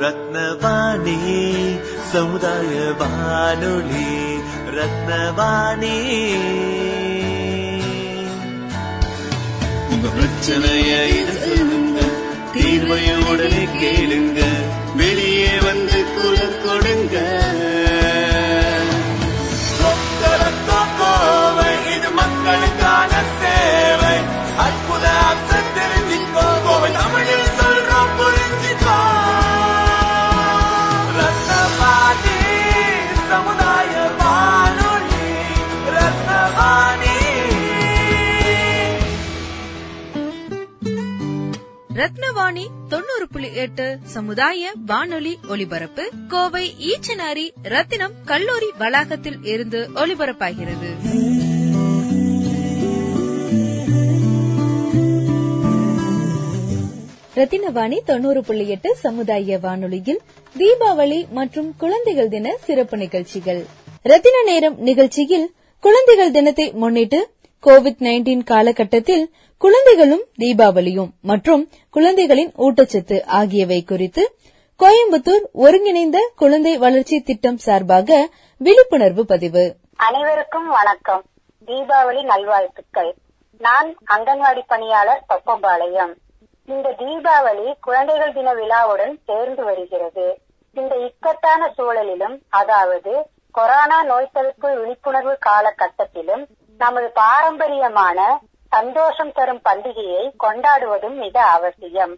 ரத்னவாணி சமுதாய வானொலி ரத்னவாணி. உங்க பிரச்சனையை இது சொல்லுங்க தீர்வைய கேளுங்க ரத்னவாணி தொண்ணூறு புள்ளி எட்டு சமுதாய வானொலி ஒலிபரப்பு கோவை ஈச்சனாரி ரத்தினம் கல்லூரி வளாகத்தில் இருந்து ஒலிபரப்பாகிறது. ரத்தினவாணி தொண்ணூறு புள்ளி எட்டு சமுதாய வானொலியில் தீபாவளி மற்றும் குழந்தைகள் தின சிறப்பு நிகழ்ச்சிகள். ரத்தின நேரம் நிகழ்ச்சியில் குழந்தைகள் தினத்தை முன்னிட்டு கோவிட் நைன்டீன் காலகட்டத்தில் குழந்தைகளும் தீபாவளியும் மற்றும் குழந்தைகளின் ஊட்டச்சத்து ஆகியவை குறித்து கோயம்புத்தூர் ஒருங்கிணைந்த குழந்தை வளர்ச்சி திட்டம் சார்பாக விழிப்புணர்வு பதிவு. அனைவருக்கும் வணக்கம். தீபாவளி நல்வாழ்த்துக்கள். நான் அங்கன்வாடி பணியாளர் தொப்பம்பாளையம் இந்த தீபாவளி குழந்தைகள் தின விழாவுடன் சேர்ந்து வருகிறது. இந்த இக்கட்டான சூழலிலும் அதாவது கொரோனா நோய் தடுப்பு விழிப்புணர்வு காலகட்டத்திலும் நமது பாரம்பரியமான சந்தோஷம் தரும் பண்டிகையை கொண்டாடுவதும் மிக அவசியம்.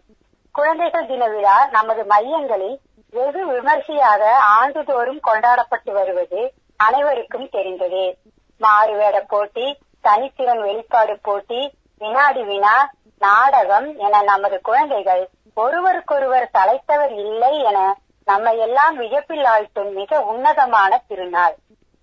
குழந்தைகள் தின விழா நமது மையங்களில் வெகு விமர்சையாக ஆண்டுதோறும் கொண்டாடப்பட்டு வருவது அனைவருக்கும் தெரிந்ததே. மாறுவேட போட்டி தனித்திறன் வெளிப்பாடு போட்டி வினாடி வினா நாடகம் என நமது குழந்தைகள் ஒருவருக்கொருவர் தலைத்தவர் இல்லை என நம்மை எல்லாம் வியப்பில் ஆழ்த்தும் மிக உன்னதமான திருநாள்.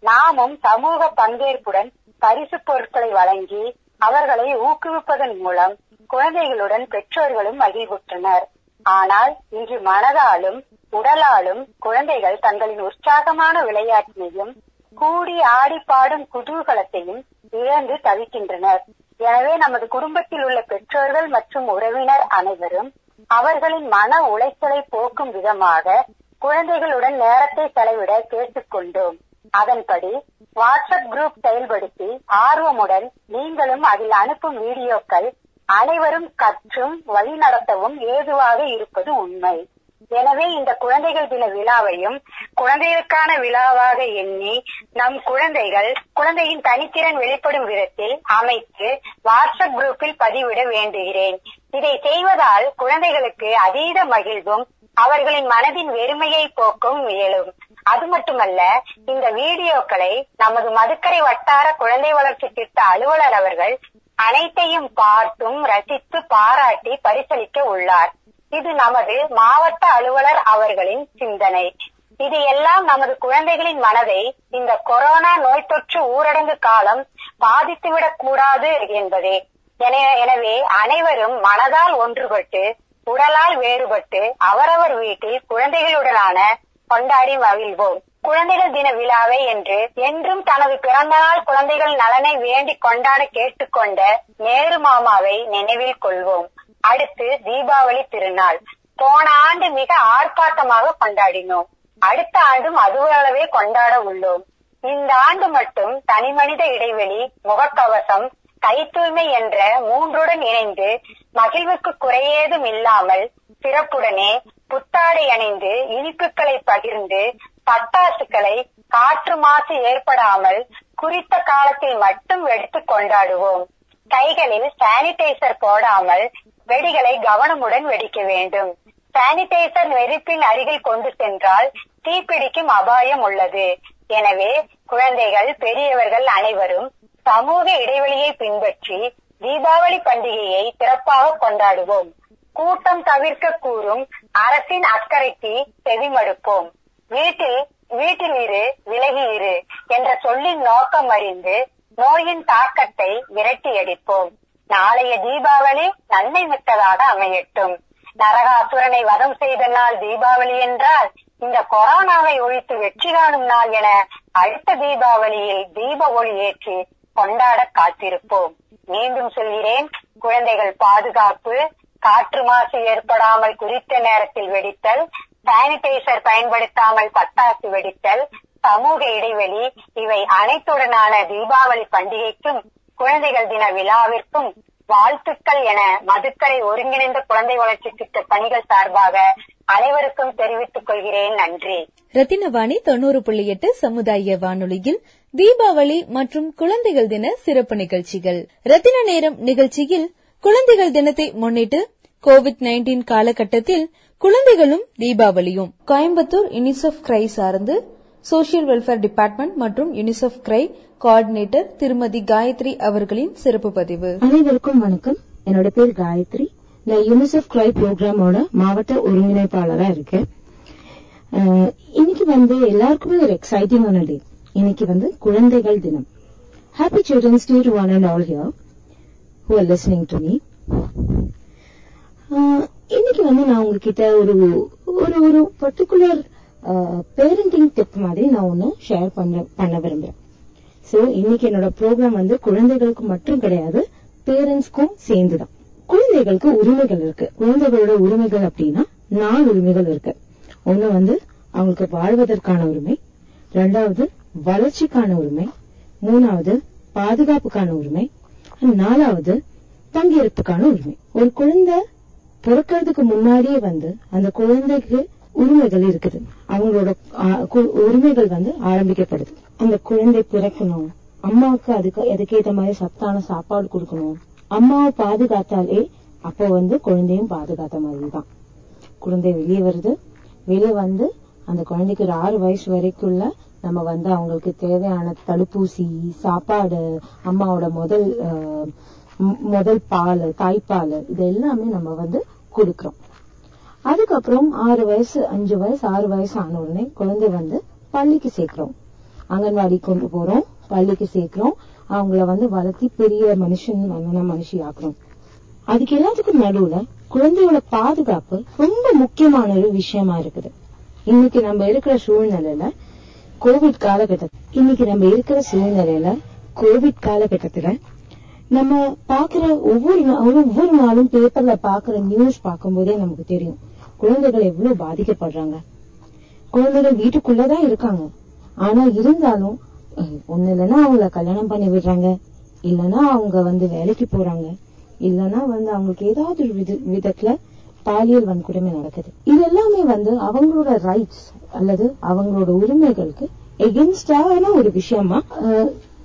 நாமும் சமூக பங்கேற்புடன் பரிசு பொருட்களை வழங்கி அவர்களை ஊக்குவிப்பதன் மூலம் குழந்தைகளுடன் பெற்றோர்களும் மகிழ்வுற்றனர். ஆனால் இன்று மனதாலும் உடலாலும் குழந்தைகள் தங்களின் உற்சாகமான விளையாட்டினையும் கூடி ஆடி பாடும் குதூகலத்தையும் இழந்து தவிக்கின்றனர். எனவே நமது குடும்பத்தில் உள்ள பெற்றோர்கள் மற்றும் உறவினர் அனைவரும் அவர்களின் மன உளைச்சலை போக்கும் விதமாக குழந்தைகளுடன் நேரத்தை செலவிட கேட்டுக்கொண்டோம். அதன்படி வாட்ஸ்அப் குரூப் செயல்படுத்தி ஆர்வமுடன் நீங்களும் அதில் அனுப்பும் வீடியோக்கள் அனைவரும் கற்றும் வழிநடத்தவும் ஏதுவாக இருப்பது உண்மை. எனவே இந்த குழந்தைகள் தின விழாவையும் குழந்தைகளுக்கான விழாவாக எண்ணி நம் குழந்தைகள் குழந்தையின் தனித்திறன் வெளிப்படும் விதத்தில் அமைத்து வாட்ஸ்அப் குரூப்பில் பதிவிட வேண்டுகிறேன். இதை செய்வதால் குழந்தைகளுக்கு அதீத மகிழ்வும் அவர்களின் மனதின் வெறுமையை போக்கும் இயலும் அது மட்டுமல்ல இந்த வீடியோக்களை நமது மதுக்கரை வட்டார குழந்தை வளர்ச்சி திட்ட அலுவலர் அவர்கள் அனைத்தையும் பார்த்தும் ரசித்து பாராட்டி பரிசளிக்க உள்ளார். இது நமது மாவட்ட அலுவலர் அவர்களின் சிந்தனை. இது எல்லாம் நமது குழந்தைகளின் மனதை இந்த கொரோனா நோய் தொற்று ஊரடங்கு காலம் பாதித்துவிடக் கூடாது என்பதே. என- எனவே அனைவரும் மனதால் ஒன்றுபட்டு உடலால் வேறுபட்டு அவரவர் வீட்டில் குழந்தைகளுடனான கொண்டாடி மகிழ்வோம். குழந்தைகள் தின விழாவை என்று என்றும் தனது பிறந்த நாள் குழந்தைகள் நலனை வேண்டி கொண்டாட கேட்டுக்கொண்ட நேரு மாமாவை நினைவில் கொள்வோம். அடுத்து தீபாவளி திருநாள். போன ஆண்டு மிக ஆர்ப்பாட்டமாக கொண்டாடினோம். அடுத்த ஆண்டும் அதுவளவே கொண்டாட உள்ளோம். இந்த ஆண்டு மட்டும் தனிமனித இடைவெளி முகக்கவசம் கை தூய்மை என்ற மூன்றுடன் இணைந்து மகிழ்வுக்கு குறையேதும் இல்லாமல் சிறப்புடனே புத்தாடை அணிந்து இனிப்புகளை பகிர்ந்து பட்டாசுகளை காற்று மாசு ஏற்படாமல் குறித்த காலத்தில் மட்டும் எடுத்து கொண்டாடுவோம். கைகளில் சானிடைசர் போடாமல் வெடிகளை கவனமுடன் வெடிக்க வேண்டும். சானிடைசர் நெருப்பின் அருகில் கொண்டு சென்றால் தீப்பிடிக்கும் அபாயம் உள்ளது. எனவே குழந்தைகள் பெரியவர்கள் அனைவரும் சமூக இடைவெளியை பின்பற்றி தீபாவளி பண்டிகையை சிறப்பாக கொண்டாடுவோம். கூட்டம் தவிர்க்க கூறும் அரசின் அக்கறைக்கு செவிமடுப்போம். வீட்டில் வீட்டில் இரு விலகி இரு என்ற சொல்லின் நோக்கம் அறிந்து நோயின் தாக்கத்தை விரட்டி அடிப்போம். நாளைய தீபாவளி நன்மை மிக்கதாக அமையட்டும். நரகாசுரனை வதம் செய்த நாள் தீபாவளி என்றால் இந்த கொரோனாவை ஒழித்து வெற்றி காணும் நாள் என அடுத்த தீபாவளியில் தீப ஒளி ஏற்றி கொண்டாட காத்திருப்போம். மீண்டும் சொல்கிறேன் குழந்தைகள் பாதுகாப்பு காற்று மாசு ஏற்படாமல் குறித்த நேரத்தில் வெடித்தல் சானிடைசர் பயன்படுத்தாமல் பட்டாசு வெடித்தல் சமூக இடைவெளி இவை அனைத்துடனான தீபாவளி பண்டிகைக்கும் குழந்தைகள் தின விழாவிற்கும் வாழ்த்துக்கள் என மதுக்கரை ஒருங்கிணைந்த குழந்தை வளர்ச்சி திட்ட பணிகள் சார்பாக அனைவருக்கும் தெரிவித்துக் கொள்கிறேன். நன்றி. ரத்தினவாணி தொண்ணூறு புள்ளி எட்டு சமுதாய வானொலியில் தீபாவளி மற்றும் குழந்தைகள் தின சிறப்பு நிகழ்ச்சிகள். ரத்தின நேரம் நிகழ்ச்சியில் குழந்தைகள் தினத்தை முன்னிட்டு கோவிட் நைன்டீன் காலகட்டத்தில் குழந்தைகளும் தீபாவளியும். கோயம்புத்தூர் யூனிசெஃப் கிரை சார்ந்து சோசியல் வெல்ஃபேர் டிபார்ட்மெண்ட் மற்றும் யூனிசெஃப் கிரை கோஆர்டினேட்டர் திருமதி காயத்ரி அவர்களின் சிறப்பு பதிவு. அனைவருக்கும் வணக்கம். என்னோட பேர் காயத்ரி. நான் யூனிசெஃப் கிரை ப்ரோக்ராமோட மாவட்ட ஒருங்கிணைப்பாளரா இருக்கேன். இன்னைக்கு வந்து எல்லாருக்குமே ஒரு எக்ஸைட்டிங்கான டே இன்னைக்கு வந்து குழந்தைகள் தினம். Happy children's day to one and all here who are listening to me இன்னைக்கு வந்து நான் உங்ககிட்ட ஒரு ஒரு ஒரு பர்டிகுலர் பேரண்டிங் டிப் மாதிரி நான் ஒன்று ஷேர் பண்ண பண்ண விரும்புறேன். சோ இன்னைக்கு என்னோட ப்ரோக்ராம் வந்து குழந்தைகளுக்கு மட்டும் கிடையாது பேரண்ட்ஸ்க்கும் சேர்ந்துதான். குழந்தைகளுக்கு உரிமைகள் இருக்கு. குழந்தைகளோட உரிமைகள் அப்படின்னா நாலு உரிமைகள் இருக்கு. ஒண்ணு வந்து அவங்களுக்கு வாழ்வதற்கான உரிமை ரெண்டாவது வளர்ச்சிக்கான உரிமை மூணாவது பாதுகாப்புக்கான உரிமை நாலாவது பங்கேற்புக்கான உரிமை. ஒரு குழந்தை பிறக்கிறதுக்கு முன்னாடியே வந்து அந்த குழந்தைக்கு உரிமைகள் இருக்குது. அவங்களோட உரிமைகள் வந்து ஆரம்பிக்கப்படுது. அந்த குழந்தை பிறக்கணும். அம்மாவுக்கு அதுக்கு அதுக்கேற்ற மாதிரி சத்தான சாப்பாடு கொடுக்கணும். அம்மாவை பாதுகாத்தாலே அப்போ வந்து குழந்தையும் பாதுகாத்த மாதிரி தான் குழந்தை வெளியே வருது. வெளியே வந்து அந்த குழந்தைக்கு ஒரு ஆறு வயசு வரைக்குள்ள நம்ம வந்து அவங்களுக்கு தேவையான தடுப்பூசி சாப்பாடு அம்மாவோட முதல் முதல் பால் தாய்ப்பால் இது எல்லாமே நம்ம வந்து கொடுக்கறோம். அதுக்கப்புறம் ஆறு வயசு அஞ்சு வயசு ஆறு வயசு ஆன உடனே குழந்தை வந்து பள்ளிக்கு சேர்க்கிறோம். அங்கன்வாடி கொண்டு போறோம் பள்ளிக்கு சேர்க்கிறோம். அவங்கள வந்து வளர்த்தி பெரிய மனுஷன் மன்னன மனுஷி ஆக்குறோம் அதுக்கு எல்லாத்துக்கும் நடுவுல குழந்தையோட பாதுகாப்பு ரொம்ப முக்கியமான ஒரு விஷயமா இருக்குது. இன்னைக்கு நம்ம இருக்கிற சூழ்நிலையில கோவிட் காலகட்டம் இன்னைக்கு நம்ம இருக்கிற சூழ்நிலையில கோவிட் காலகட்டத்துல நம்ம பாக்குற ஒவ்வொரு நாளும் ஒவ்வொரு நாளும் பேப்பர்ல பாக்குற நியூஸ் பார்க்கும்போதே நமக்கு தெரியும். குழந்தைகள் எவ்வளவு பாதிக்கப்படுறாங்க. குழந்தைகள் வீட்டுக்குள்ளதான் இருக்காங்க. ஆனா இருந்தாலும் ஒண்ணு இல்லைன்னா அவங்கள கல்யாணம் பண்ணி விடுறாங்க. இல்லைன்னா அவங்க வந்து வேலைக்கு போறாங்க. இல்லைன்னா வந்து அவங்களுக்கு ஏதாவது ஒரு வித விதத்துல பாலியல் வன்கொடுமை நடக்குது. இது எல்லாமே வந்து அவங்களோட ரைட்ஸ் அல்லது அவங்களோட உரிமைகளுக்கு எகென்ஸ்டான ஒரு விஷயமா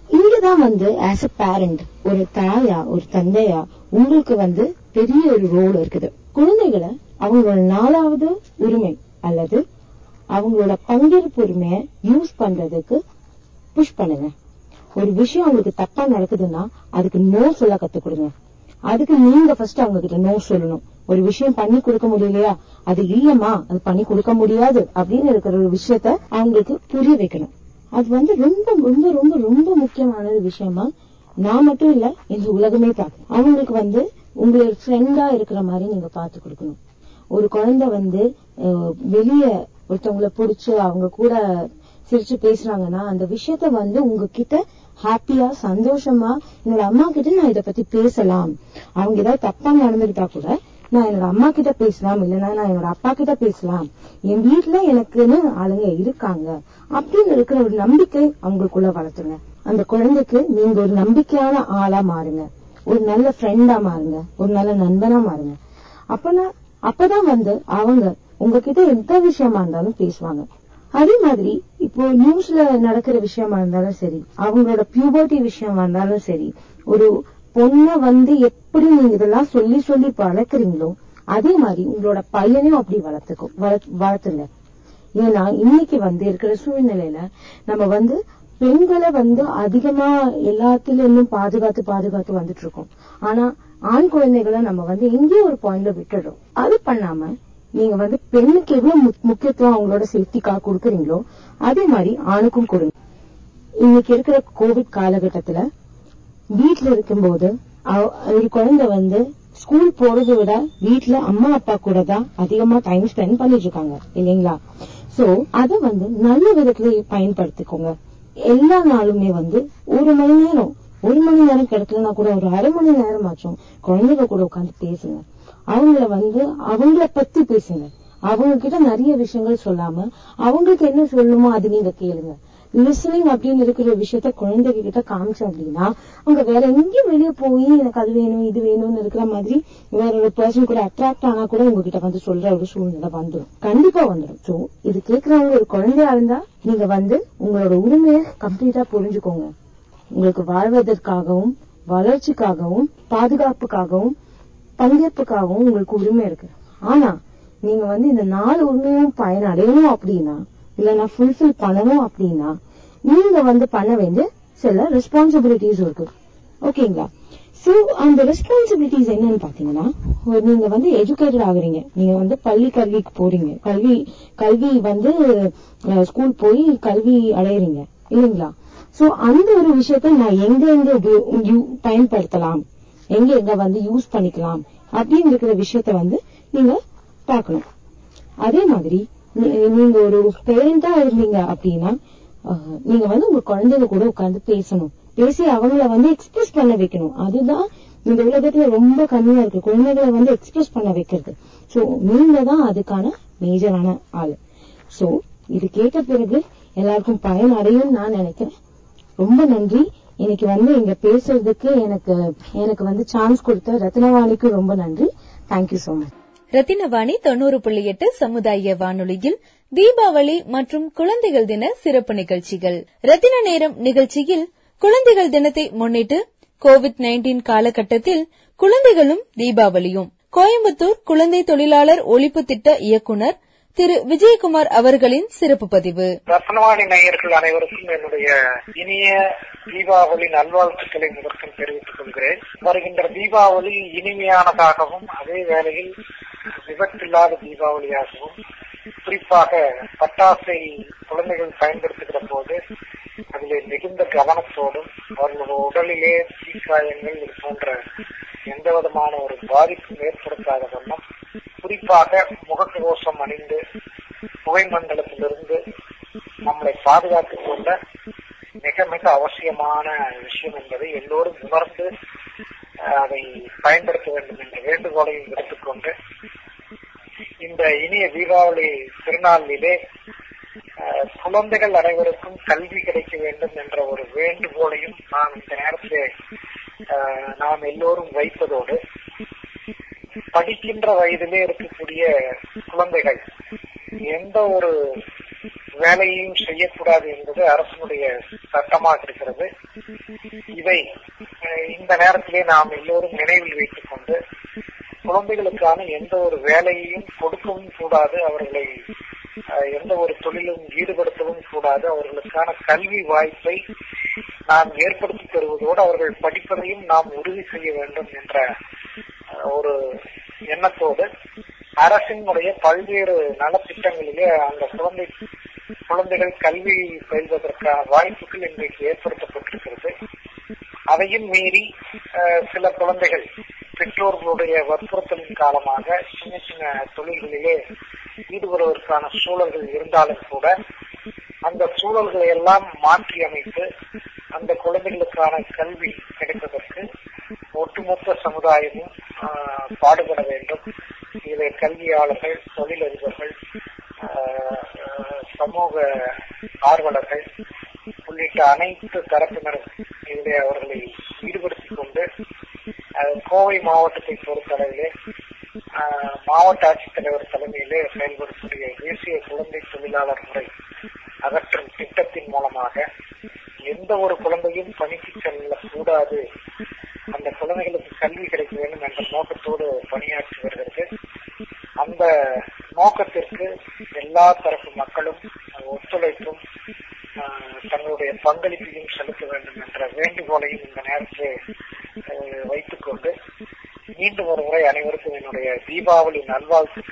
இங்கதான் வந்து ஆஸ் அ பேரண்ட் ஒரு தாயா ஒரு தந்தையா உங்களுக்கு வந்து பெரிய ஒரு ரோல் இருக்குது. குழந்தைகளை அவங்களோட நாலாவது உரிமை அல்லது அவங்களோட பங்கேற்பு உரிமையை யூஸ் பண்றதுக்கு புஷ் பண்ணுங்க. ஒரு விஷயம் அவங்களுக்கு தப்பா நடக்குதுன்னா அதுக்கு நோ சொல்ல கத்துக் கொடுங்க. அதுக்கு நீங்க ஃபர்ஸ்ட் அவங்க கிட்ட நோ சொல்லணும். ஒரு விஷயம் பண்ணி கொடுக்க முடியலையா? அது இல்லம்மா அது பண்ணி கொடுக்க முடியாது அப்படின்னு இருக்கிற ஒரு விஷயத்த அவங்களுக்கு புரிய வைக்கணும். அது வந்து ரொம்ப ரொம்ப ரொம்ப ரொம்ப முக்கியமான விஷயமா நான் மட்டும் இல்ல இந்த உலகமே பார்க்கும் அவங்களுக்கு வந்து உங்களோட ஃப்ரெண்டா இருக்கிற மாதிரி நீங்க பார்த்து கொடுக்கணும். ஒரு குழந்தை வந்து வெளிய ஒருத்தவங்கள புடிச்சு அவங்க கூட சிரிச்சு பேசுறாங்கன்னா அந்த விஷயத்த வந்து உங்ககிட்ட ஹாப்பியா சந்தோஷமா என்னோட அம்மா கிட்ட நான் இத பத்தி பேசலாம். அவங்க ஏதாவது தப்பா நடந்துகிட்டா கூட நான் என்னோட அம்மா கிட்ட பேசலாம் இல்லைன்னா நான் என்னோட அப்பா கிட்ட பேசலாம். என் வீட்டுல எனக்குன்னு ஆளுங்க இருக்காங்க. அப்படின்னு இருக்கிற ஒரு நம்பிக்கை அவங்களுக்குள்ள வளர்த்துங்க. அந்த குழந்தைக்கு நீங்க ஒரு நம்பிக்கையான ஆளா மாறுங்க. ஒரு நல்ல ஃப்ரெண்டா மாறுங்க. ஒரு நல்ல நண்பனா மாறுங்க. அப்பனா அப்பதான் வந்து அவங்க உங்ககிட்ட எந்த விஷயமா இருந்தாலும் பேசுவாங்க. அதே மாதிரி இப்போ நியூஸ்ல நடக்கிற விஷயமா இருந்தாலும் சரி அவங்களோட பியூபர்ட்டி விஷயமா இருந்தாலும் சரி ஒரு பொண்ண வந்து எப்படி நீங்க இதெல்லாம் சொல்லி சொல்லி வளர்க்குறீங்களோ அதே மாதிரி உங்களோட பையனையும் அப்படி வளர்த்துக்கும் வளர்த்து- வளர்த்துங்க. ஏன்னா இன்னைக்கு வந்து இருக்கிற சூழ்நிலையில நம்ம வந்து பெண்களை வந்து அதிகமா எல்லாத்திலும் பாதுகாத்து பாதுகாத்து வந்துட்டு இருக்கோம். ஆனா ஆண் குழந்தைகளை நம்ம வந்து எங்கேயும் ஒரு பாயிண்ட்ல விட்டுடுறோம். அது பண்ணாம நீங்க வந்து பெண்ணுக்கு எவ்வளவு முக்கியத்துவம் அவங்களோட சேஃப்டிக்காக கொடுக்குறீங்களோ அதே மாதிரி ஆணுக்கும் கொடுங்க. இன்னைக்கு இருக்கிற கோவிட் காலகட்டத்துல வீட்டுல இருக்கும்போது ஒரு குழந்தை வந்து ஸ்கூல் போறதை விட வீட்டுல அம்மா அப்பா கூட தான் அதிகமா டைம் ஸ்பெண்ட் பண்ணிட்டு இருக்காங்க இல்லைங்களா? சோ அத வந்து நல்ல விதத்துல பயன்படுத்திக்கோங்க. எல்லா நாளுமே வந்து ஒரு மணி நேரம் ஒரு மணி நேரம் கிடைக்கலன்னா கூட ஒரு அரை மணி நேரம் ஆச்சும் குழந்தைங்க கூட உட்காந்து பேசுங்க. அவங்கள வந்து அவங்கள பத்தி பேசுங்க. அவங்க கிட்ட நிறைய விஷயங்கள் சொல்லாம அவங்களுக்கு என்ன சொல்லணுமோ அது நீங்க கேளுங்க. லிசனிங் அப்படின்னு இருக்கிற விஷயத்த குழந்தைங்க கிட்ட காமிச்சோம் அப்படின்னா அவங்க வேற எங்கேயும் வெளியே போய் எனக்கு அது வேணும் இது வேணும்னு இருக்கிற மாதிரி வேற ஒரு பர்சன் கூட அட்ராக்ட் ஆனா கூட உங்ககிட்ட வந்து சொல்ற ஒரு சூழ்நிலை வந்துடும் கண்டிப்பா வந்துடும் சோ இது கேட்கறவங்க ஒரு குழந்தையா இருந்தா நீங்க வந்து உங்களோட உரிமையை கம்ப்ளீட்டா புரிஞ்சுக்கோங்க. உங்களுக்கு வாழ்வதற்காகவும் வளர்ச்சிக்காகவும் பாதுகாப்புக்காகவும் பங்கேற்புக்காகவும் உங்களுக்கு உரிமை இருக்கு. ஆனா நீங்க வந்து இந்த நாலு உரிமையும் பயனடையணும் அப்படின்னா இல்லைன்னா ஃபுல்ஃபில் பண்ணணும் அப்படின்னா நீங்க வந்து பண்ண வேண்டிய சில ரெஸ்பான்சிபிலிட்டிஸ் இருக்கு. ஓகேங்களா சோ அந்த ரெஸ்பான்சிபிலிட்டிஸ் என்னன்னு பாத்தீங்கன்னா நீங்க வந்து எஜுகேட்டட் ஆகுறீங்க. நீங்க வந்து பள்ளி கல்விக்கு போறீங்க. கல்வி கல்வி வந்து ஸ்கூல் போய் கல்வி அடையறீங்க. இல்லைங்களா? சோ அந்த ஒரு விஷயத்த நான் எங்க எங்க பயன்படுத்தலாம்? எங்க எங்க வந்து யூஸ் பண்ணிக்கலாம் அப்படின்னு இருக்கிற விஷயத்த வந்து நீங்க பார்க்கணும். அதே மாதிரி நீங்க ஒரு பேரண்டா இருந்தீங்க அப்படின்னா நீங்க வந்து உங்க குழந்தைங்க கூட உட்கார்ந்து பேசணும். பேசி அவங்கள வந்து எக்ஸ்பிரஸ் பண்ண வைக்கணும். அதுதான் இந்த உலகத்துல ரொம்ப கம்மியா இருக்கு. குழந்தைகளை வந்து எக்ஸ்பிரஸ் பண்ண வைக்கிறது. சோ நீங்க தான் அதுக்கான மேஜரான ஆளு. சோ இது கேட்ட பிறகு எல்லாருக்கும் பயன் அடையும் நான் நினைக்கிறேன். ரொம்ப நன்றி. இன்னைக்கு வந்து இங்க பேசுறதுக்கு எனக்கு எனக்கு வந்து சான்ஸ் கொடுத்த ரத்னவாணிக்கு ரொம்ப நன்றி. தேங்க்யூ சோ மச் ரத்தினவாணி தொண்ணூறு புள்ளி எட்டு சமுதாய வானொலியில் தீபாவளி மற்றும் குழந்தைகள் தின சிறப்பு நிகழ்ச்சிகள். ரத்தின நேரம் நிகழ்ச்சியில் குழந்தைகள் தினத்தை முன்னிட்டு கோவிட் 19 காலகட்டத்தில் குழந்தைகளும் தீபாவளியும். கோயம்புத்தூர் குழந்தை தொழிலாளர் ஒழிப்பு திட்ட இயக்குனர் திரு விஜயகுமார் அவர்களின் சிறப்பு பதிவு. ரத்னவாணி நேயர்கள் அனைவருக்கும் என்னுடைய இனிய தீபாவளி நல்வாழ்த்துக்களை முதற்கும் தெரிவித்துக் கொள்கிறேன். வருகின்ற தீபாவளி இனிமையானதாகவும் அதே வேளையில் விபத்தில்லாத தீபாவளியாகவும் குறிப்பாக பட்டாசை குழந்தைகள் பயன்படுத்துகிற போது அதிலே மிகுந்த கவனத்தோடும் அவர்களோட உடலிலே தீக்காயங்கள் இது போன்ற எந்த விதமான ஒரு பாதிப்பும் ஏற்படுத்தாத வண்ணம் குறிப்பாக முகக்கவசம் அணிந்து புகைமண்டலத்திலிருந்து நம்மளை பாதுகாத்துக் கொள்ள மிக மிக அவசியமான விஷயம் என்பதை எல்லோரும் உணர்ந்து அதை பயன்படுத்த வேண்டும் என்ற வேண்டுகோளையும் எடுத்துக்கொண்டு இந்த இனிய தீபாவளி திருநாளிலே குழந்தைகள் அனைவருக்கும் கல்வி கிடைக்க வேண்டும் என்ற ஒரு வேண்டுகோளையும் நாம் இந்த நேரத்திலே நாம் எல்லோரும் வைப்பதோடு படிக்கின்ற வயதிலே இருக்கக்கூடிய குழந்தைகள் எந்த ஒரு வேலையையும் செய்யக்கூடாது என்பது அரசனுடைய சட்டமாக இருக்கிறது. இதை இந்த நேரத்திலே நாம் எல்லோரும் நினைவில் வைத்துக் கொண்டு குழந்தைகளுக்கான எந்த ஒரு வேலையையும் கொடுக்கவும் கூடாது அவர்களை எந்த ஒரு தொழிலும் ஈடுபடுத்தவும் கூடாது. அவர்களுக்கான கல்வி வாய்ப்பை நாம் ஏற்படுத்தி தருவதோடு அவர்கள் படிப்பதையும் நாம் உறுதி செய்ய வேண்டும் என்ற ஒரு எண்ணத்தோடு அரசினுடைய பல்வேறு நலத்திட்டங்களிலே அந்த குழந்தை குழந்தைகள் கல்வி பயில்வதற்கான வாய்ப்புகள் இன்றைக்கு ஏற்படுத்தப்பட்டிருக்கிறது. அதையும் மீறி சில குழந்தைகள் பெற்றோர்களுடைய வற்புறுத்தலின் காலமாக சின்ன சின்ன தொழில்களிலே ஈடுபடுவதற்கான சூழல்கள் இருந்தாலும் கூட அந்த சூழல்களை எல்லாம் மாற்றி அமைத்து அந்த குழந்தைகளுக்கான கல்வி கிடைப்பதற்கு ஒட்டுமொத்த சமுதாயமும் பாடுபட வேண்டும். இதில் கல்வியாளர்கள் தொழிலதிபர்கள் சமூக ஆர்வலர்கள் உள்ளிட்ட அனைத்து தரப்பினரும் இதிலே அவர்களை ஈடுபடுத்திக் கொண்டு கோவை மாவட்டத்தை பொறுத்தளவிலே மாவட்ட ஆட்சித்தலைவர் தலைமையிலே செயல்படக்கூடிய தேசிய குழந்தை தொழிலாளர் முறை அகற்றும் திட்டத்தின் மூலமாக எந்த ஒரு குழந்தையும் பணிக்கு செல்லக்கூடாது. அந்த குழந்தைகளுக்கு கல்வி கிடைக்க வேண்டும் என்ற நோக்கத்தோடு பணியாற்றி வருகிறது. அந்த நோக்கத்திற்கு எல்லா தர மக்களும் ஒத்துழைப்பும் ஆஹ், தங்களுடைய பங்களிப்பையும் செலுத்த வேண்டும் என்ற வேண்டுகோளையும் இந்த நேரத்தில் ஆஹ், வைத்துக் கொண்டு மீண்டும் ஒரு முறை அனைவருக்கும் என்னுடைய தீபாவளி நல்வாழ்த்துக்களை